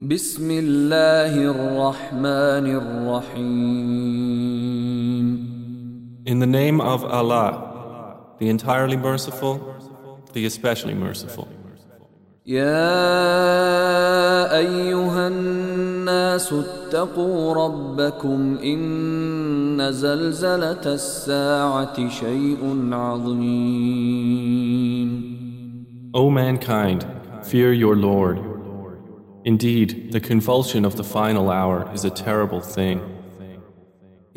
بسم الله الرحمن الرحيم In the name of Allah, the entirely merciful, the especially merciful. يا أيها الناس اتقوا ربكم إن زلزلة الساعة شيء عظيم O mankind, fear your Lord. Indeed, the convulsion of the final hour is a terrible thing.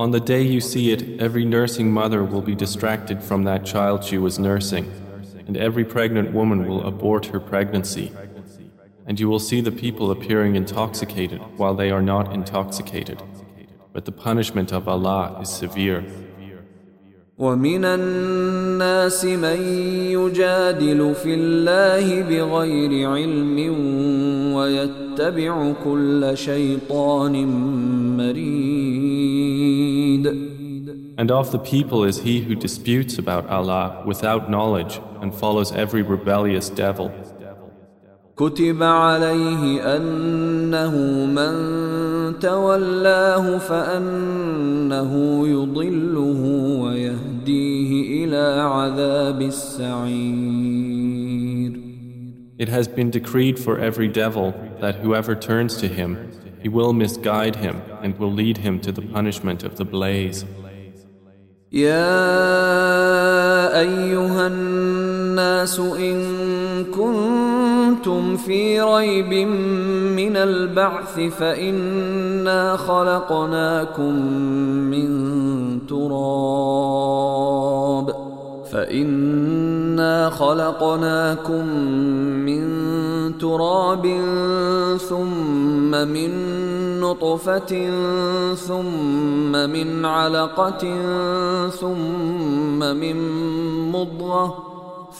On the day you see it, every nursing mother will be distracted from that child she was nursing, and every pregnant woman will abort her pregnancy. And you will see the people appearing intoxicated while they are not intoxicated. But the punishment of Allah is severe. ومن الناس من يجادل في الله بغير علم ويتبع كل شيطان مريد And of the people is he who disputes about Allah without knowledge and follows every rebellious devil. كتب عليه أنه من تولاه فأنه يضله ويهديه إلى عذاب السعير It has been decreed for every devil that whoever turns to him, he will misguide him and will lead him to the punishment of the blaze. يا أيها الناس إن كنتم في ريب من البعث فإنا خلقناكم من تراب فإنا خلقناكم من تراب ثم من نطفة ثم من علقة ثم من مضغة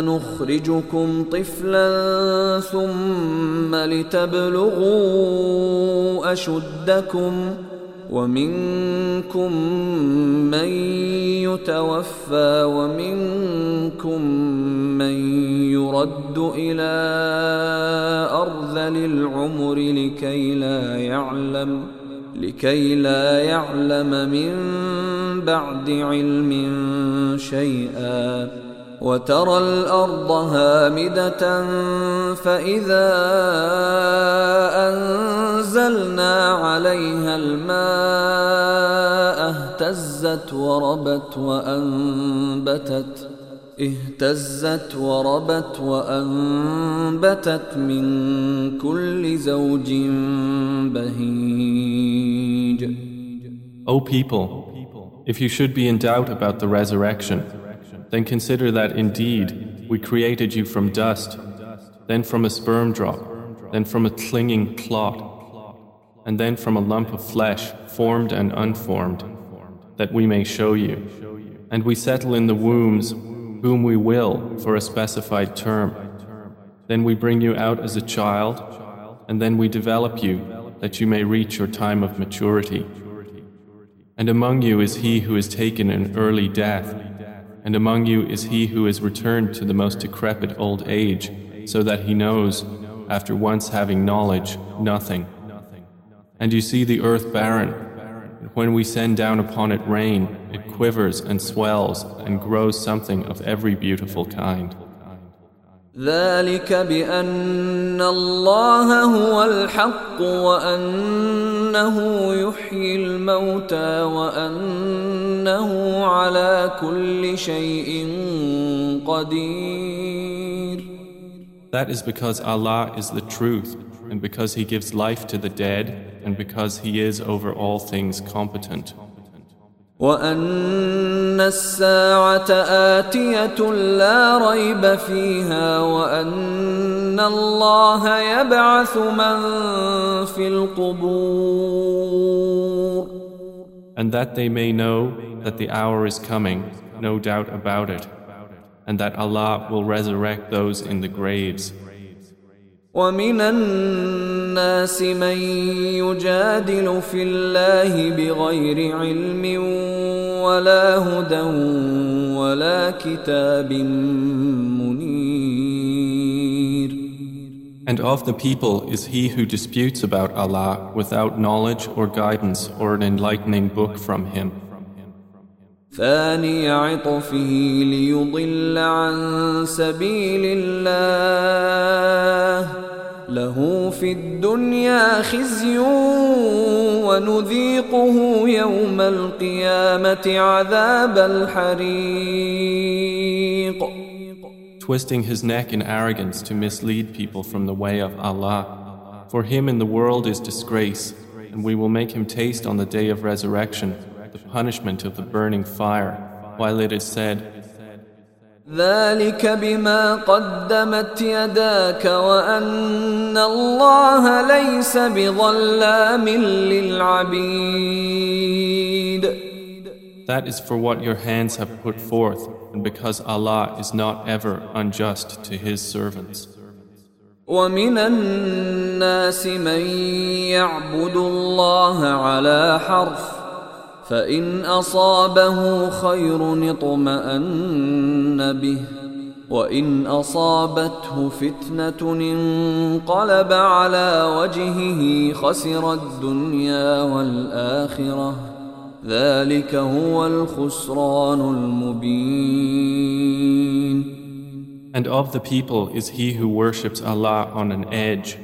نخرجكم طفلا ثم لتبلغوا أشدكم ومنكم من يتوفى ومنكم من يرد إلى أرذل العمر لكي لا يعلم لكي لا يعلم من بعد علم شيئا. وترى الأرض هامدة فإذا أنزلنا عليها الماء اهتزت وربت وأنبتت اهتزت وربت وأنبتت من كل زوج بهيج. O people, if you should be in doubt about the resurrection, then consider that indeed we created you from dust, then from a sperm drop, then from a clinging clot, and then from a lump of flesh, formed and unformed, that we may show you. And we settle in the wombs whom we will for a specified term. Then we bring you out as a child, and then we develop you that you may reach your time of maturity. And among you is he who is taken an early death, and among you is he who is returned to the most decrepit old age, so that he knows, after once having knowledge, nothing. And you see the earth barren, when we send down upon it rain, it quivers and swells and grows something of every beautiful kind. ذلك بأن الله هو الحق وأن أنه يحيي الموتى وأنه على كل شيء قدير That is because Allah is the truth and because He gives life to the dead and because He is over all things competent. وأن الساعة آتية لا ريب فيها وأن الله يبعث من في القبور And that they may know that the hour is coming, no doubt about it, and that Allah will resurrect those in the graves. ومن الناس من يجادل في الله بغير علم ولا هدى ولا كتاب منير And of the people is he who disputes about Allah without knowledge or guidance or an enlightening book from him. ثاني عطفه ليضل عن سبيل الله له في الدنيا خزي ونذيقه يوم القيامة عذاب الحريق Twisting his neck in arrogance to mislead people from the way of Allah. For him in the world is disgrace, and we will make him taste on the day of resurrection the punishment of the burning fire, while it is said, ذلك بما قدمت يداك وأن الله ليس بظلام للعبيد That is for what your hands have put forth, and because Allah is not ever unjust to His servants. ومن الناس من يعبد الله على حرف فإن أصابه خير اطمأن به وإن أصابته فتنة انقلب على وجهه خسر الدنيا والآخرة ذلك هو الخسران المبين And of the people is he who worships Allah on an edge.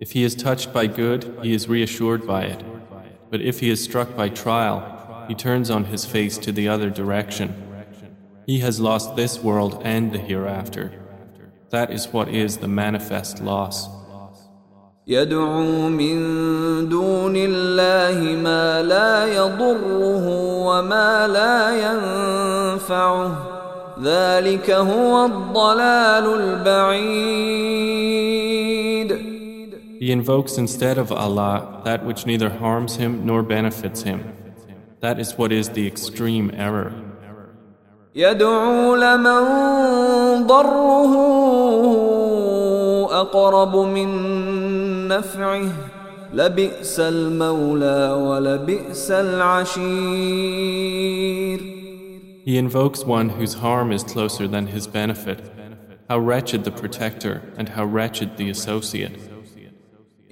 If he is touched by good, he is reassured by it. But if he is struck by trial, he turns on his face to the other direction. He has lost this world and the hereafter. That is what is the manifest loss. يدعو من دون الله ما لا يضره وما لا ينفعه ذلك هو الضلال البعيد He invokes instead of Allah that which neither harms him nor benefits him. That is what is the extreme error. يدعو لمن ضره أقرب من نفعه لبئس المولى ولبئس العشير He invokes one whose harm is closer than his benefit. How wretched the protector and how wretched the associate.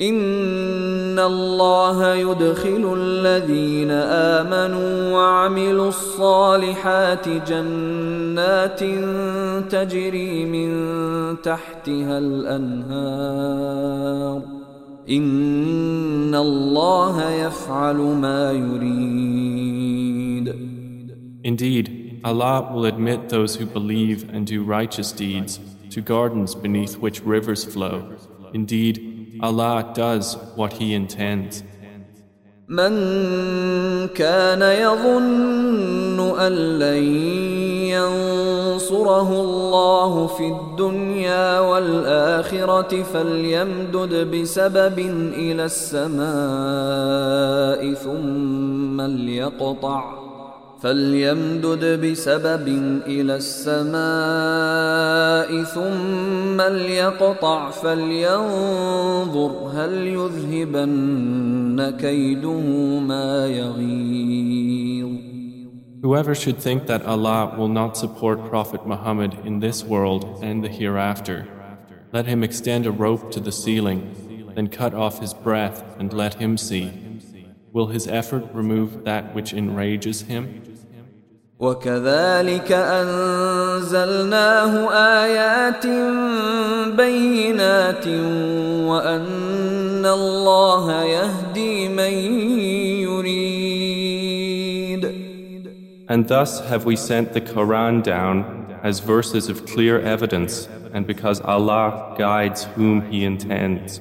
إن الله يدخل الذين آمنوا وعملوا الصالحات جنات تجري من تحتها الأنهار إن الله يفعل ما يريد Indeed, Allah will admit those who believe and do righteous deeds to gardens beneath which rivers flow. Indeed, Allah does what He intends. من كان يظن أن لن ينصره الله في الدنيا والآخرة فليمدد بسبب إلى السماء ثم ليقطع فليمدد بسبب إلى السماء ثم ليقطع فلينظر هل يذهبن كيده ما يغيظ Whoever should think that Allah will not support Prophet Muhammad in this world and the hereafter, let him extend a rope to the ceiling, then cut off his breath and let him see. Will his effort remove that which enrages him? وكذلك أنزلناه آيات بينات إن الله يهدي من يريد And thus have we sent the Quran down as verses of clear evidence and because Allah guides whom He intends.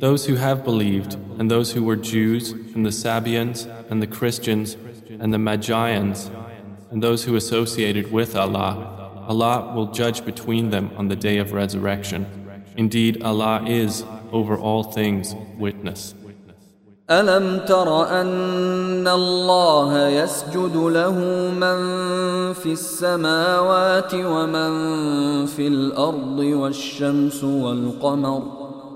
Those who have believed, and those who were Jews, and the Sabians, and the Christians, and the Magians, and those who associated with Allah, Allah will judge between them on the day of resurrection. Indeed, Allah is, over all things, witness. ألم تر أن الله يسجد له من في السماوات ومن في الأرض والشمس والقمر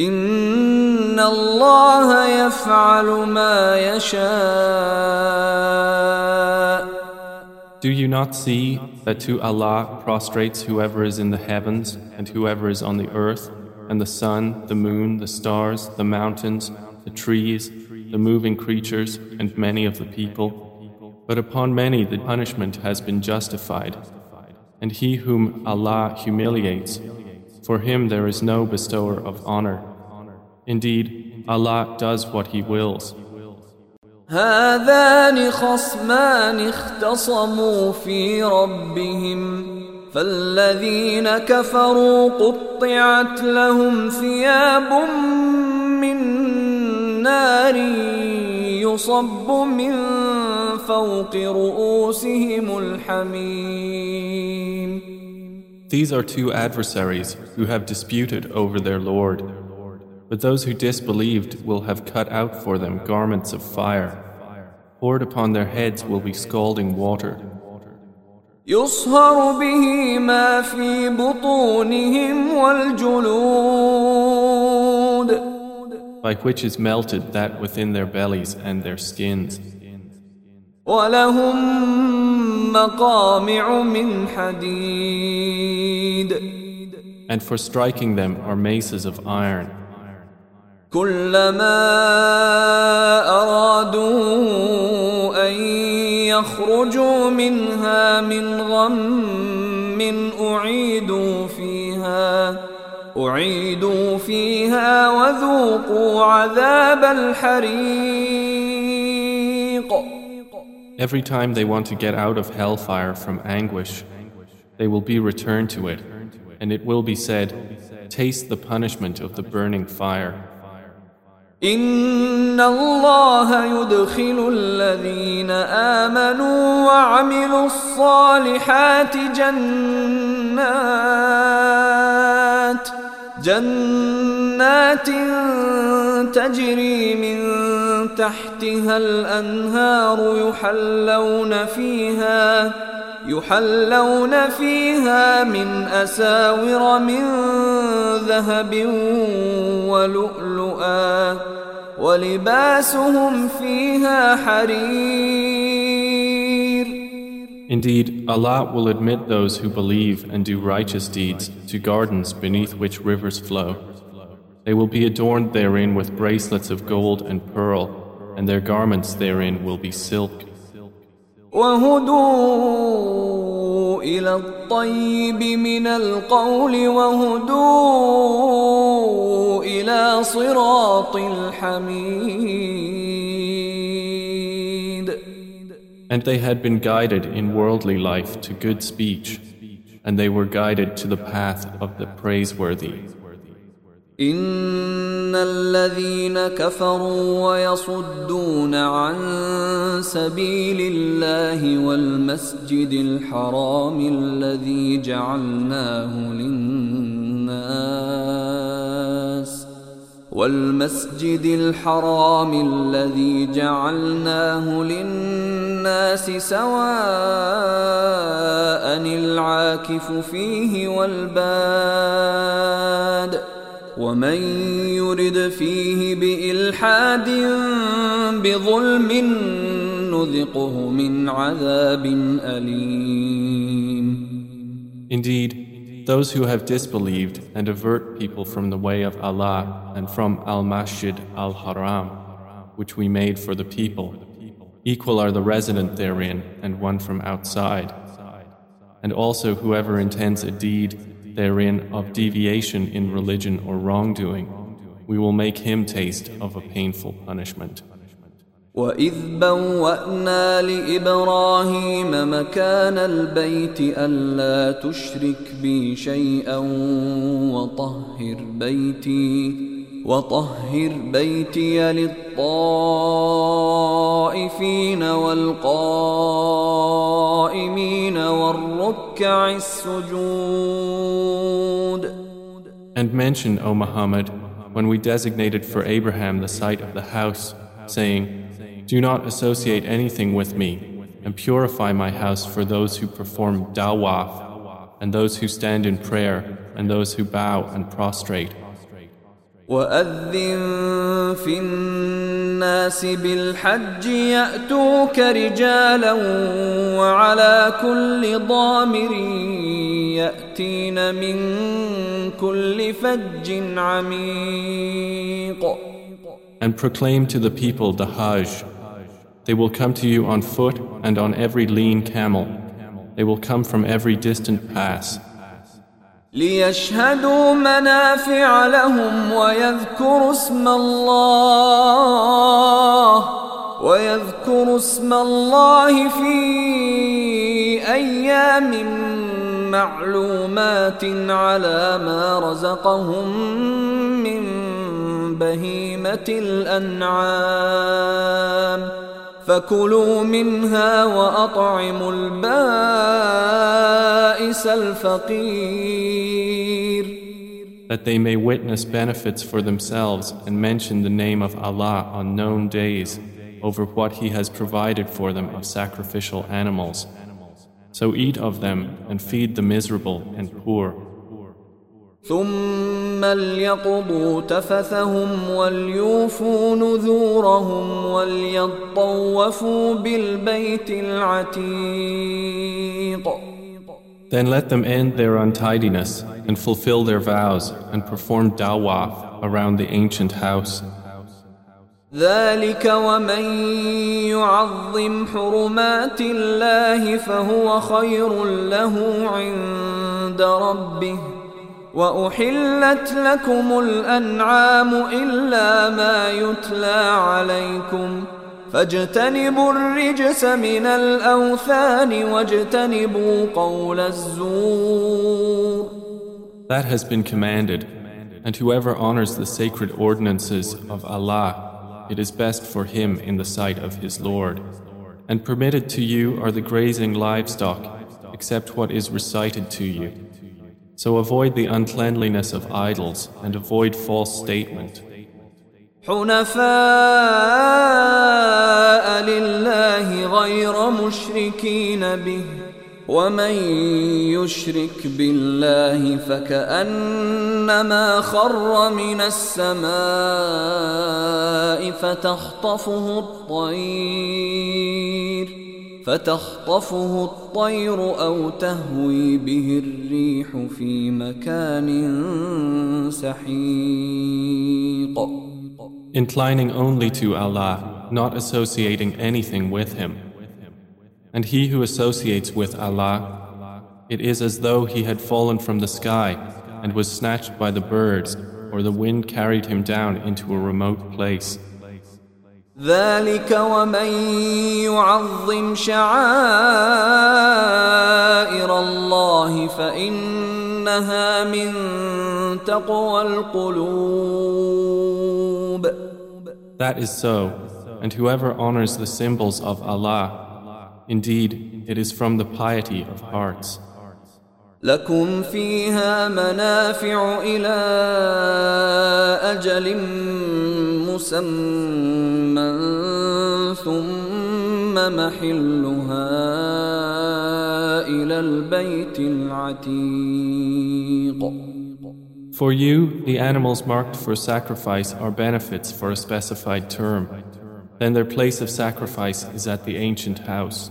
إن الله يفعل ما يشاء Do you not see that to Allah prostrates whoever is in the heavens and whoever is on the earth, and the sun, the moon, the stars, the mountains, the trees, the moving creatures, and many of the people? But upon many the punishment has been justified. And he whom Allah humiliates, for him there is no bestower of honor. Indeed, Allah does what He wills. هذان خصمان اختصموا في ربهم فالذين كفروا قطعت لهم ثياب من نار يصب من فوق رؤوسهم الحميم These are two adversaries who have disputed over their Lord. But those who disbelieved will have cut out for them garments of fire. Poured upon their heads will be scalding water. يصهر به ما في بطونهم والجلود By which is melted that within their bellies and their skins. ولهم مقامع من حديد And for striking them are maces of iron. كلما أرادوا أن يخرجوا منها من غم أعيدوا فيها أعيدوا فيها وذوقوا عذاب الحريق Every time they want to get out of hellfire from anguish, they will be returned to it, and it will be said, Taste the punishment of the burning fire. إن الله يدخل الذين آمنوا وعملوا الصالحات جنات جنات تجري من تحتها الأنهار يحلون فيها يحلون فيها من أساور من ذهب ولؤلؤا ولباسهم فيها حرير Indeed, Allah will admit those who believe and do righteous deeds to gardens beneath which rivers flow. They will be adorned therein with bracelets of gold and pearl, and their garments therein will be silk. وهدوا إلى الطيب من القول وهدوا إلى صراط الحميد And they had been guided in worldly life to good speech, and they were guided to the path of the praiseworthy. إن الذين كفروا ويصدون عن سبيل الله والمسجد الحرام الذي جعلناه للناس والمسجد الحرام الذي جعلناه للناس سواء العاكف فيه والباد ومن يرد فيه بإلحاد بظلم نذقه من عذاب أليم Indeed, those who have disbelieved and avert people from the way of Allah and from Al-Masjid Al-Haram, which we made for the people, equal are the resident therein and one from outside. And also whoever intends a deed therein of deviation in religion or wrongdoing, we will make him taste of a painful punishment. وإذ بوأنا لإبراهيم مكان البيت ألا تشرك بي شيئا وطهر بيتي وطهر بيتي للطائفين والقائمين والركع السجود And mention, O Muhammad, when we designated for Abraham the site of the house, saying, Do not associate anything with me, and purify my house for those who perform Tawaf, and those who stand in prayer, and those who bow and prostrate. وأذن في الناس بالحج يأتوك رجالا وعلى كل ضامر يأتين من كل فج عميق And proclaim to the people the Hajj. They will come to you on foot and on every lean camel. They will come from every distant pass. ليشهدوا منافع لهم ويذكروا اسم الله ويذكروا اسم الله في أيام معلومات على ما رزقهم من بهيمة الأنعام. فكلوا منها وأطعموا البائس الفقير that they may witness benefits for themselves and mention the name of Allah on known days over what He has provided for them of sacrificial animals. So eat of them and feed the miserable and poor. ثم ليقضوا تفثهم وليوفوا نذورهم وليطوفوا بالبيت العتيق Then let them end their untidiness and fulfill their vows and perform dawaf around the ancient house. ذلك ومن يعظم حرمات الله فهو خير له عند ربه واحلت لكم الانعام الا ما يتلى عليكم فاجتنبوا الرجس من الاوثان واجتنبوا قول الزور That has been commanded, and whoever honors the sacred ordinances of Allah, it is best for him in the sight of his Lord. And permitted to you are the grazing livestock, except what is recited to you. So avoid the uncleanliness of idols and avoid false statement. حنفاء لله غير مشركين به ومن يشرك بالله فكأنما خر من السماء فتخطفه الطير فتخطفه الطير او تهوي به الريح في مكان سحيق Inclining only to Allah, not associating anything with Him. And he who associates with Allah, it is as though he had fallen from the sky and was snatched by the birds, or the wind carried him down into a remote place. ذلك ومن يعظم شعائر الله فإن إنها من تقوى القلوب That is so, and whoever honors the symbols of Allah, indeed, it is from the piety of hearts. لكم فيها منافع إلى أجل مسمى ثم محلها إلى البيت العتيق For you, the animals marked for sacrifice are benefits for a specified term. Then their place of sacrifice is at the ancient house.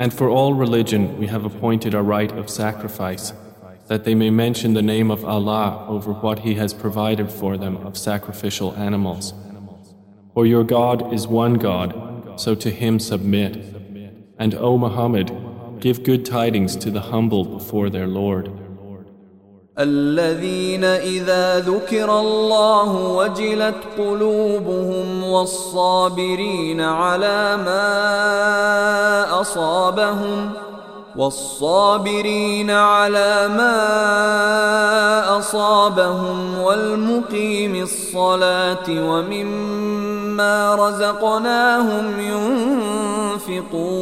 And for all religion we have appointed a rite of sacrifice, that they may mention the name of Allah over what He has provided for them of sacrificial animals. For your God is one God, so to Him submit. And O Muhammad, give good tidings to the humble before their Lord. الذين إذا ذكر الله وجلت قلوبهم والصابرين على ما أصابهم والصابرين على ما أصابهم والمقيم الصلاة ومما رزقناهم ينفقون.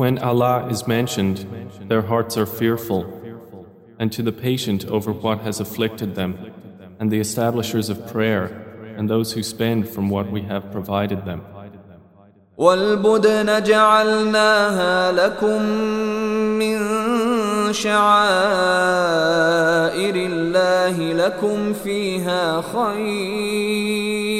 when Allah is mentioned, their hearts are fearful, and to the patient over what has afflicted them, and the establishers of prayer, and those who spend from what we have provided them. والبدن جعلناها لكم من شعائر الله لكم فيها خير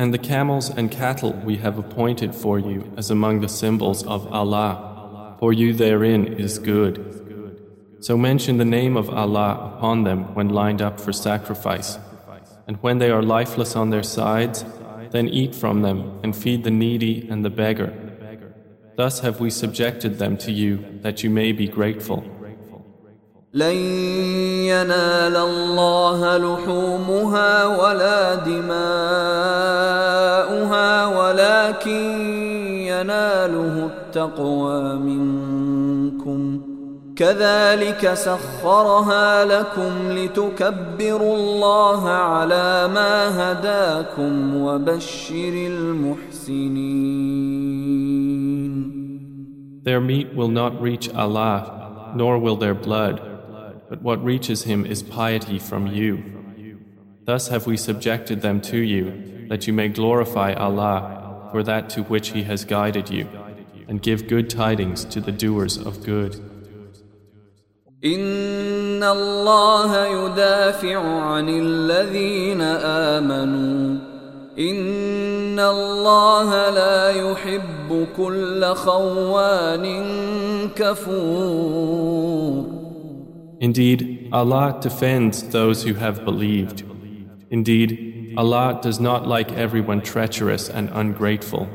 And the camels and cattle we have appointed for you as among the symbols of Allah. For you therein is good. So mention the name of Allah upon them when lined up for sacrifice. And when they are lifeless on their sides, then eat from them and feed the needy and the beggar. Thus have we subjected them to you that you may be grateful. لن ينال الله لحومها ولا دماؤها ولكن يناله التقوى منكم. كذلك سخرها لكم لتكبروا الله على ما هداكم وبشر المحسنين. Their meat will not reach Allah, nor will their blood, but what reaches Him is piety from you. Thus have we subjected them to you, that you may glorify Allah for that to which He has guided you, and give good tidings to the doers of good. إن الله يدافع عن الذين آمنوا إن الله لا يحب كل خوان كفور Indeed, Allah defends those who have believed. Indeed, Allah does not like everyone treacherous and ungrateful.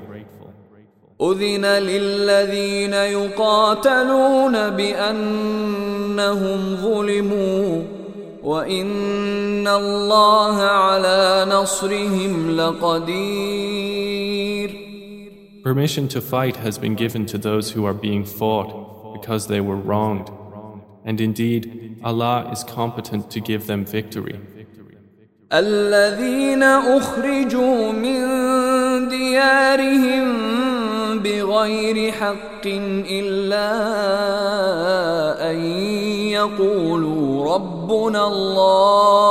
أذن للذين يقاتلون بأنهم ظلموا وإن الله على نصرهم لقدير Permission to fight has been given to those who are being fought because they were wronged. And indeed, Allah is competent to give them victory. الذين أخرجوا من ديارهم بغير حق إلا أن يقولوا ربنا الله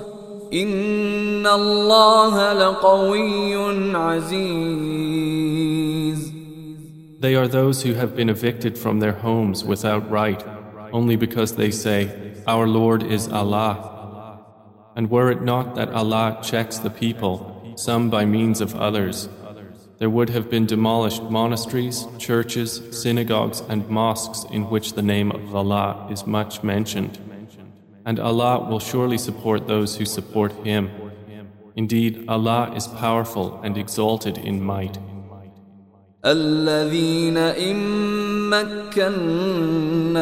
إن الله لقوي عزيز They are those who have been evicted from their homes without right, only because they say, Our Lord is Allah. And were it not that Allah checks the people, some by means of others, there would have been demolished monasteries, churches, synagogues, and mosques in which the name of Allah is much mentioned. And Allah will surely support those who support Him. Indeed, Allah is powerful and exalted in might. الذين إن مكناهم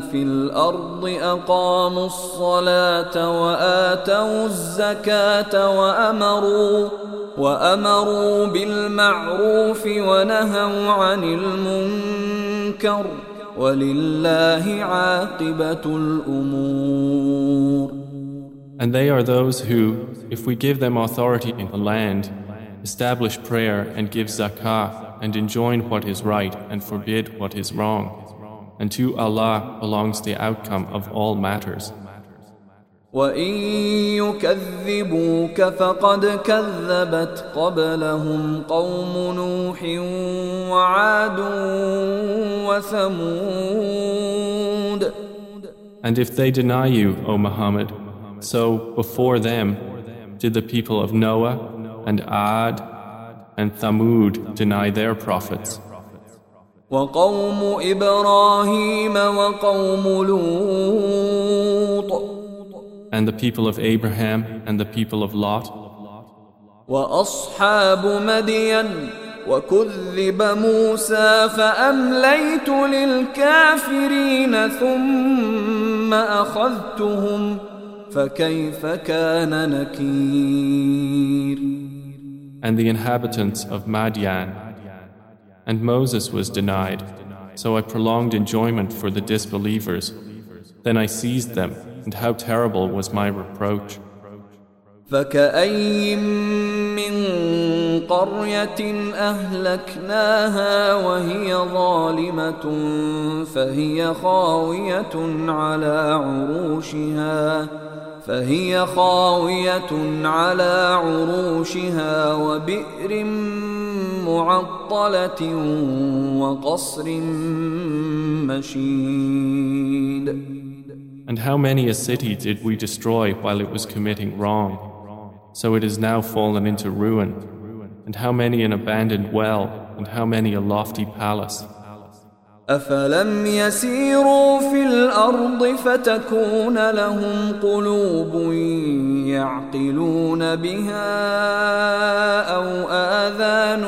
في الأرض أقاموا الصلاة وآتوا الزكاة وأمروا وأمروا بالمعروف ونهوا عن المنكر And they are those who, if we give them authority in the land, establish prayer and give zakah and enjoin what is right and forbid what is wrong. And to Allah belongs the outcome of all matters. وإن يكذبوك فقد كذبت قبلهم قوم نوح وعاد وثمود And if they deny you, O Muhammad, so before them did the people of Noah and Ad and Thamud deny their prophets. وقوم إبراهيم وقوم لوط and the people of Abraham and the people of Lot. وأصحاب مدين وكذب موسى فأمليت للكافرين ثم أخذتهم فكيف كان نكير And the inhabitants of Madian and Moses was denied so I prolonged enjoyment for the disbelievers then I seized them And how terrible was my reproach. فكأي من قرية أهلكناها وهي ظالمة فهي خاوية على عروشها فهي خاوية على عروشها وبئر معطلة وقصر مشيد And how many a city did we destroy while it was committing wrong? So it is now fallen into ruin. And how many an abandoned well, and how many a lofty palace. أفلم يسيروا في الأرض فتكون لهم قلوب يعقلون بها أو آذان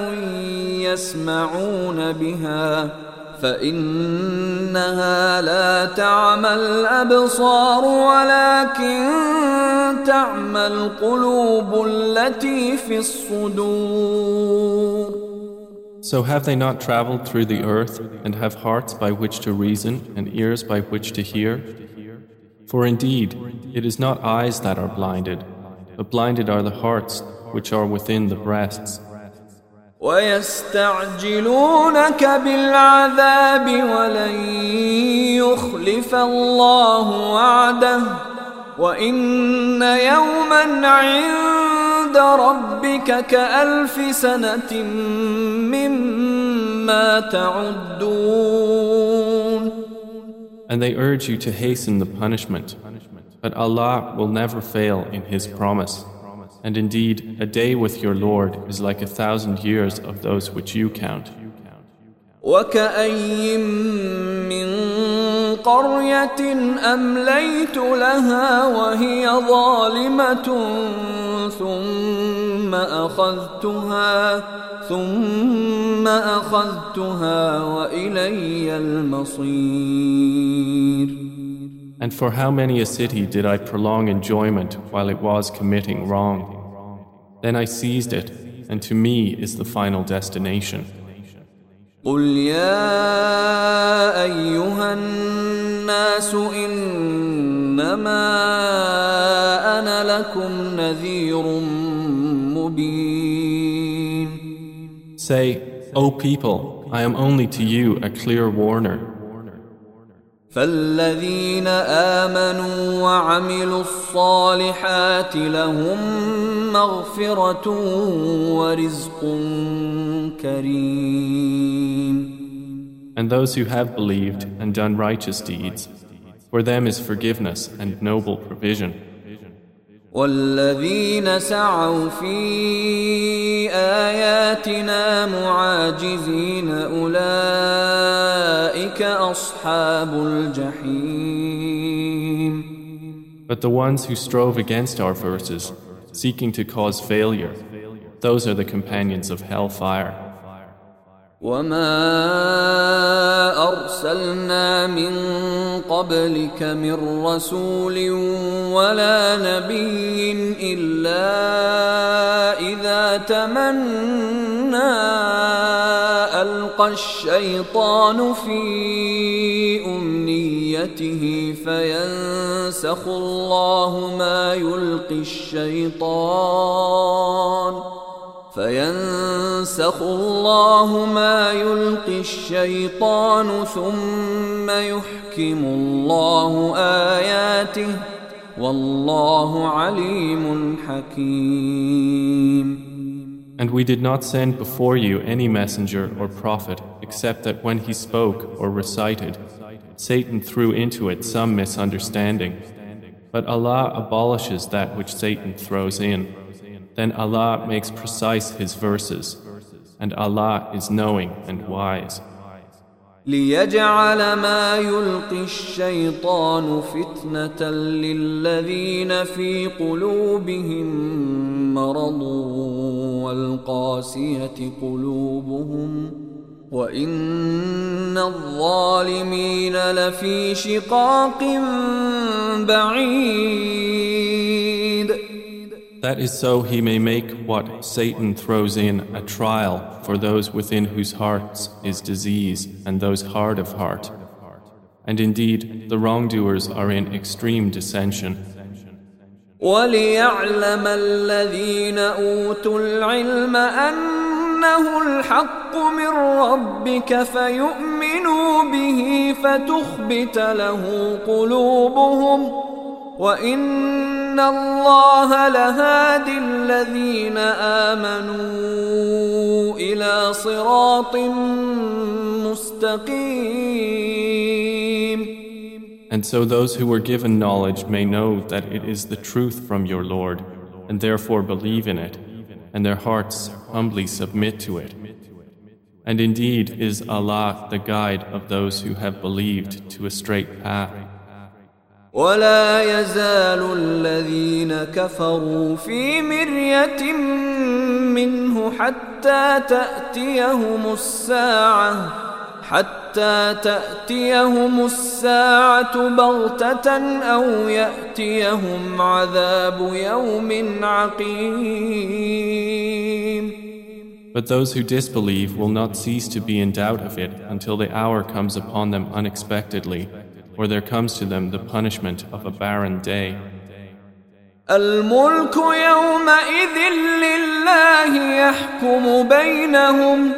يسمعون بها ۖ فإنها لا تعمى الأبصار ولكن تعمى القلوب التي في الصدور So have they not traveled through the earth and have hearts by which to reason and ears by which to hear? For indeed, it is not eyes that are blinded, but blinded are the hearts which are within the breasts. ويستعجلونك بالعذاب ولن يخلف الله وعده وان يوما عند ربك كالف سنه مما تعدون And they urge you to hasten the punishment, but Allah will never fail in His promise. And indeed, a day with your Lord is like a thousand years of those which you count. وكأي من قرية أمليت لها وهي ظالمة ثم أخذتها ثم أخذتها وإلي المصير And for how many a city did I prolong enjoyment while it was committing wrong? Then I seized it, and to me is the final destination. قل يا أيها الناس إنما أنا لكم نذير مبين Say, O people, I am only to you a clear warner. فالذين آمنوا وعملوا الصالحات لهم مغفرة ورزق كريم And those who have believed and done righteous deeds, for them is forgiveness and noble provision. والذين سعوا في آياتنا معاجزين أولئك أصحاب الجحيم But the ones who strove against our verses, seeking to cause failure, those are the companions of hellfire. وما ارسلنا من قبلك من رسول ولا نبي الا اذا تمنى القى الشيطان في امنيته فينسخ الله ما يلقي الشيطان فينسخ الله ما يلقي الشيطان ثم يحكم الله اياته والله عليم حكيم And we did not send before you any messenger or prophet except that when he spoke or recited, Satan threw into it some misunderstanding. But Allah abolishes that which Satan throws in. Then Allah makes precise His verses, and Allah is knowing and wise. ليجعل ما يلقي الشيطان فتنة للذين في قلوبهم مرض والقاسية قلوبهم وإن الظالمين لفي شقاق بعيد That is so he may make what Satan throws in a trial for those within whose hearts is disease and those hard of heart. And indeed, the wrongdoers are in extreme dissension. وليعلم الذين أوتوا العلم أنه الحق من ربك فيؤمنوا به فتخبت له قلوبهم وإن الله لهادي الذين آمنوا إلى صراط مستقيم And so those who were given knowledge may know that it is the truth from your Lord, and therefore believe in it, and their hearts humbly submit to it. And indeed is Allah the guide of those who have believed to a straight path. ولا يزال الذين كفروا في مرية منه حتى تأتيهم الساعة حتى تأتيهم الساعة بغتة أو يأتيهم عذاب يوم عقيم But those who disbelieve will not cease to be in doubt of it until the hour comes upon them unexpectedly, or there comes to them the punishment of a barren day. الملك يومئذ لله يحكم بينهم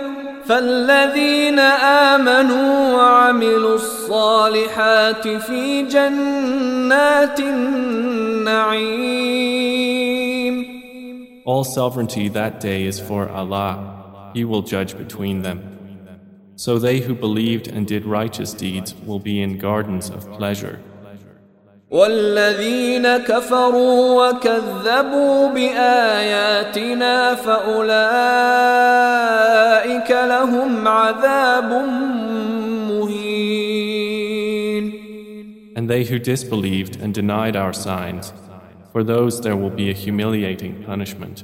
فالذين آمنوا وعملوا الصالحات في جنات النعيم All sovereignty that day is for Allah. He will judge between them. So they who believed and did righteous deeds will be in gardens of pleasure. والذين كفروا وكذبوا بآياتنا فأولئك لهم عذاب مهين And they who disbelieved and denied our signs, for those there will be a humiliating punishment.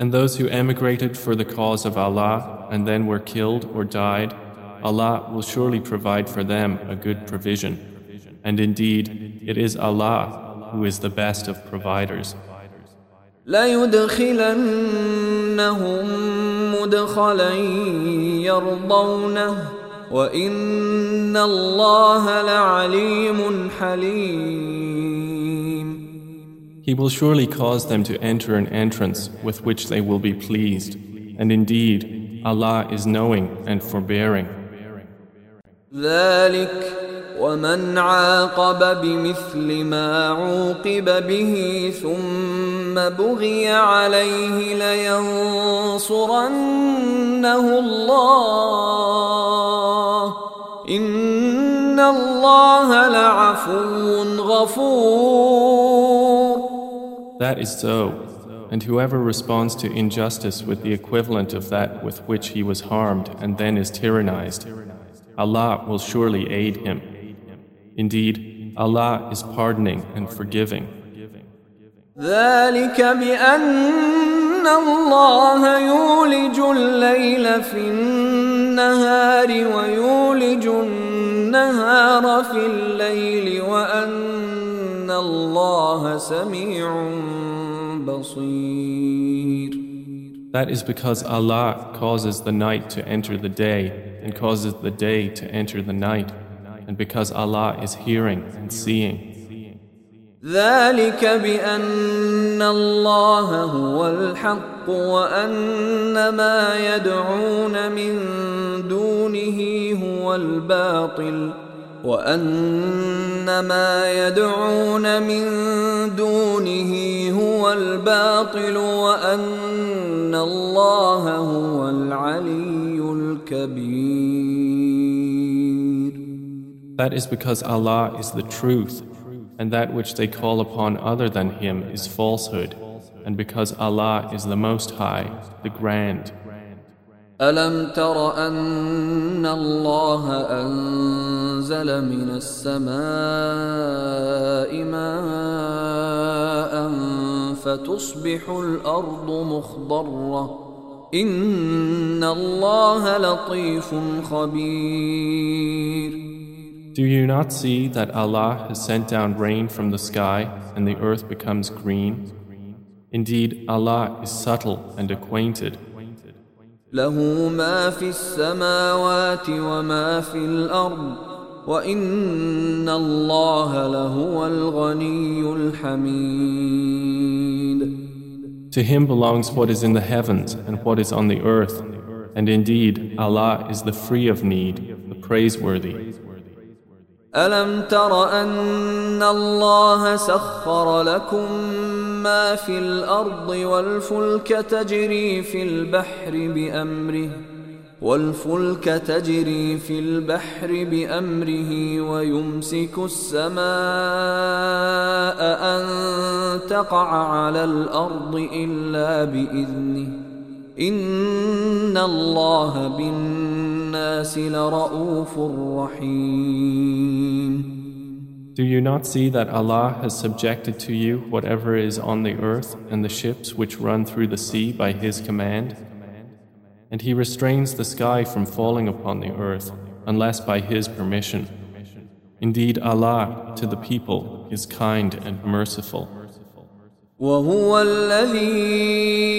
And those who emigrated for the cause of Allah and then were killed or died, Allah will surely provide for them a good provision. And indeed, it is Allah who is the best of providers. ليدخلنهم مدخلا يرضونه وإن الله لعليم حليم He will surely cause them to enter an entrance with which they will be pleased. And indeed, Allah is knowing and forbearing. ومن عاقب بمثل ما عوقب به ثم بغي عليه لينصرنه الله إن الله لعفو غفور That is so. And whoever responds to injustice with the equivalent of that with which he was harmed and then is tyrannized, Allah will surely aid him. Indeed, Allah is pardoning and forgiving. ذلك بأن الله يولج الليل في النهار ويولج النهار في الليل وأن الله سميع بصير That is because Allah causes the night to enter the day and causes the day to enter the night, and because Allah is hearing and seeing. ذلك بأن الله هو الحق وأن ما يدعون من دونه هو الباطل وأن ما يدعون من دونه هو الباطل وأن الله هو العلي الكبير That is because Allah is the truth, and that which they call upon other than Him is falsehood, and because Allah is the Most High, the Grand. ألم تر أن الله أنزل من السماء ماء فتصبح الأرض مخضرة إن الله لطيف خبير Do you not see that Allah has sent down rain from the sky and the earth becomes green? Indeed, Allah is subtle and acquainted. له ما في السماوات وما في الأرض وإن الله لهو الغني الحميد To him belongs what is in the heavens and what is on the earth, and indeed Allah is the free of need, the praiseworthy. ألم تر أن الله سخر لكم ما في الأرض والفلك تجري في البحر بأمره والفلك تجري في البحر بأمره ويمسك السماء أن تقع على الأرض إلا بإذنه. إن الله بالناس لرؤوف رحيم. Do you not see that Allah has subjected to you whatever is on the earth and the ships which run through the sea by His command? And He restrains the sky from falling upon the earth unless by His permission. Indeed, Allah to the people is kind and merciful. وهو الذي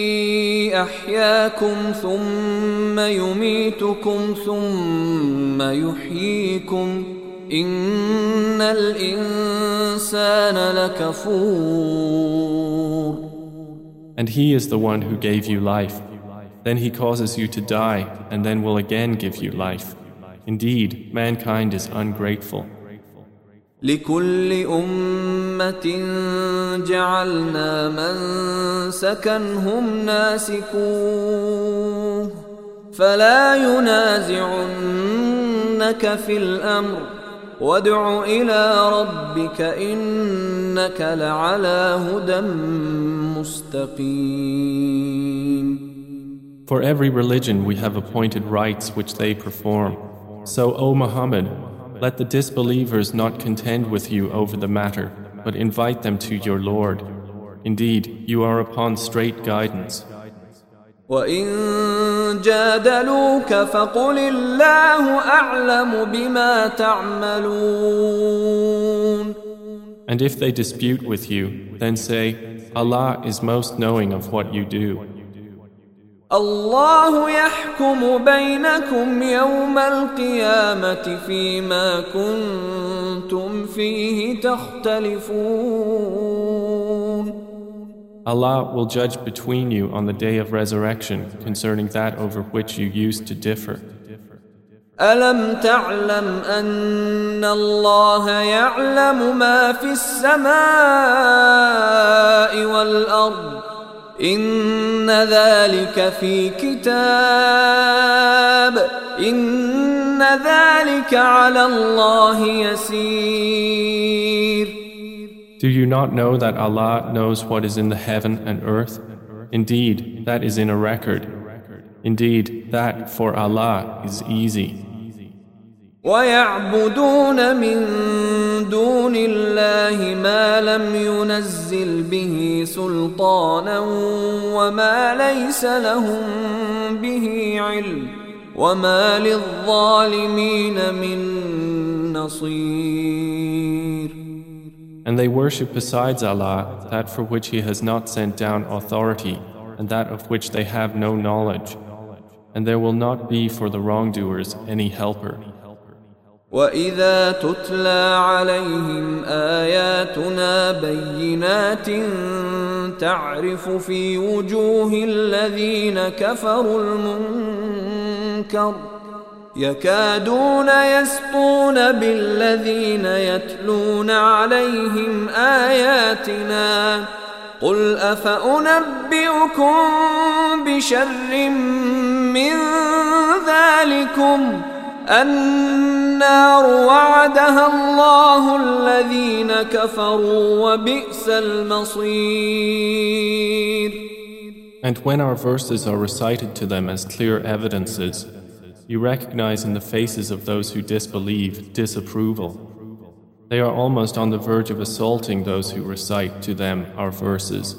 أحياكم ثم يميتكم ثم يحييكم إن الإنسان لكفور And He is the one who gave you life. Then He causes you to die and then will again give you life. Indeed, mankind is ungrateful. لكل أمة جعلنا من سكنهم ناسكوه فلا ينازعنك في الامر وادع الى ربك انك لعلى هدى مستقيم For every religion we have appointed rites which they perform. So, O Muhammad, let the disbelievers not contend with you over the matter, but invite them to your Lord. Indeed, you are upon straight guidance. وإن جادلوك فقل الله أعلم بما تعملون And if they dispute with you, then say, Allah is most knowing of what you do. الله يحكم بينكم يوم القيامة فيما كنتم فيه تختلفون Allah will judge between you on the day of resurrection concerning that over which you used to differ. ألم تعلم أن الله يعلم ما في السماء والأرض إن ذلك في كتاب إن ذلك على الله يسير Do you not know that Allah knows what is in the heaven and earth? Indeed, that is in a record. Indeed, that for Allah is easy. ويعبدون من دون الله ما لم ينزل به سلطانا وما ليس لهم به علم وما للظالمين من نصير And they worship besides Allah that for which He has not sent down authority and that of which they have no knowledge. And there will not be for the wrongdoers any helper. واذا تتلى عليهم اياتنا بينات تعرف في وجوه الذين كفروا المنكر يكادون يسطون بالذين يتلون عليهم آياتنا قل أفأنبئكم بشر من ذلكم؟ النار وعدها الله الذين كفروا وبئس المصير. And when our verses are recited to them as clear evidences, you recognize in the faces of those who disbelieve disapproval. They are almost on the verge of assaulting those who recite to them our verses.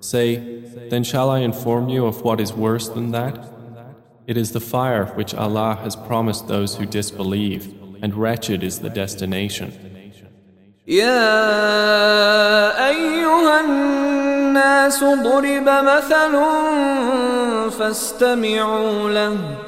Say, then shall I inform you of what is worse than that? It is the fire which Allah has promised those who disbelieve, and wretched is the destination. يا أيها الناس ضرب مثل فاستمعوا له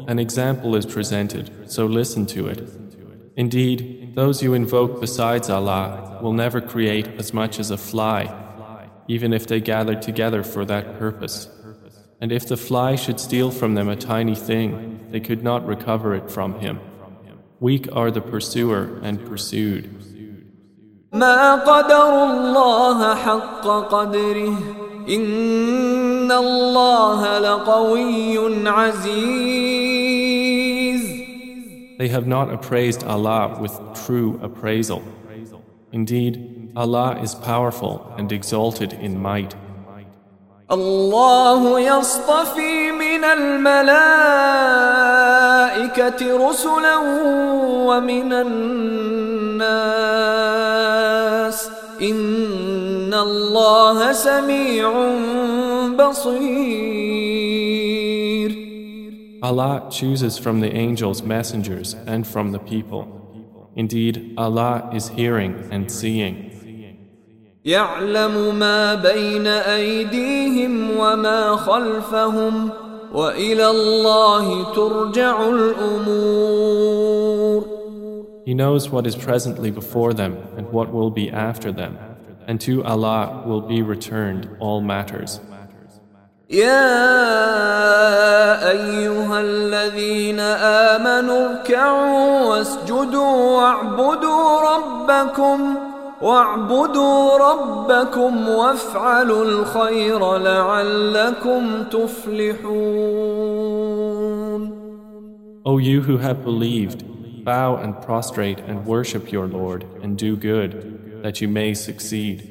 an example is presented, so listen to it. Indeed, those you invoke besides Allah will never create as much as a fly, even if they gather together for that purpose. And if the fly should steal from them a tiny thing, they could not recover it from him. Weak are the pursuer and pursued. ما قدر الله حق قدره إن الله لقوي عزيز They have not appraised Allah with true appraisal. Indeed, Allah is powerful and exalted in might. الله يصطفي من الملائكة رسلا ومن الناس إن الله سميع بصير Allah chooses from the angels messengers and from the people. Indeed, Allah is hearing and seeing. يعلم ما بين أيديهم وما خلفهم وإلى الله ترجع الأمور He knows what is presently before them and what will be after them, and to Allah will be returned all matters. يا أيها الذين آمنوا اركعوا واسجدوا واعبدوا ربكم واعبدوا ربكم وافعلوا الخير لعلكم تفلحون O you who have believed, bow and prostrate and worship your Lord and do good, that you may succeed.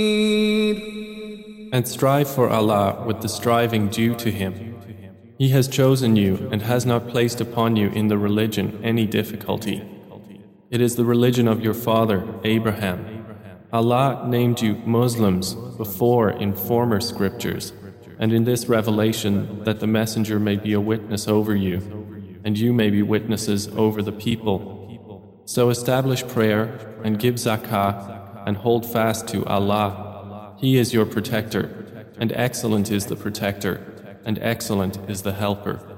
And strive for Allah with the striving due to Him. He has chosen you and has not placed upon you in the religion any difficulty. It is the religion of your father, Abraham. Allah named you Muslims before in former scriptures, and in this revelation that the Messenger may be a witness over you, and you may be witnesses over the people. So establish prayer and give zakah and hold fast to Allah he is your protector, and excellent is the protector, and excellent is the helper.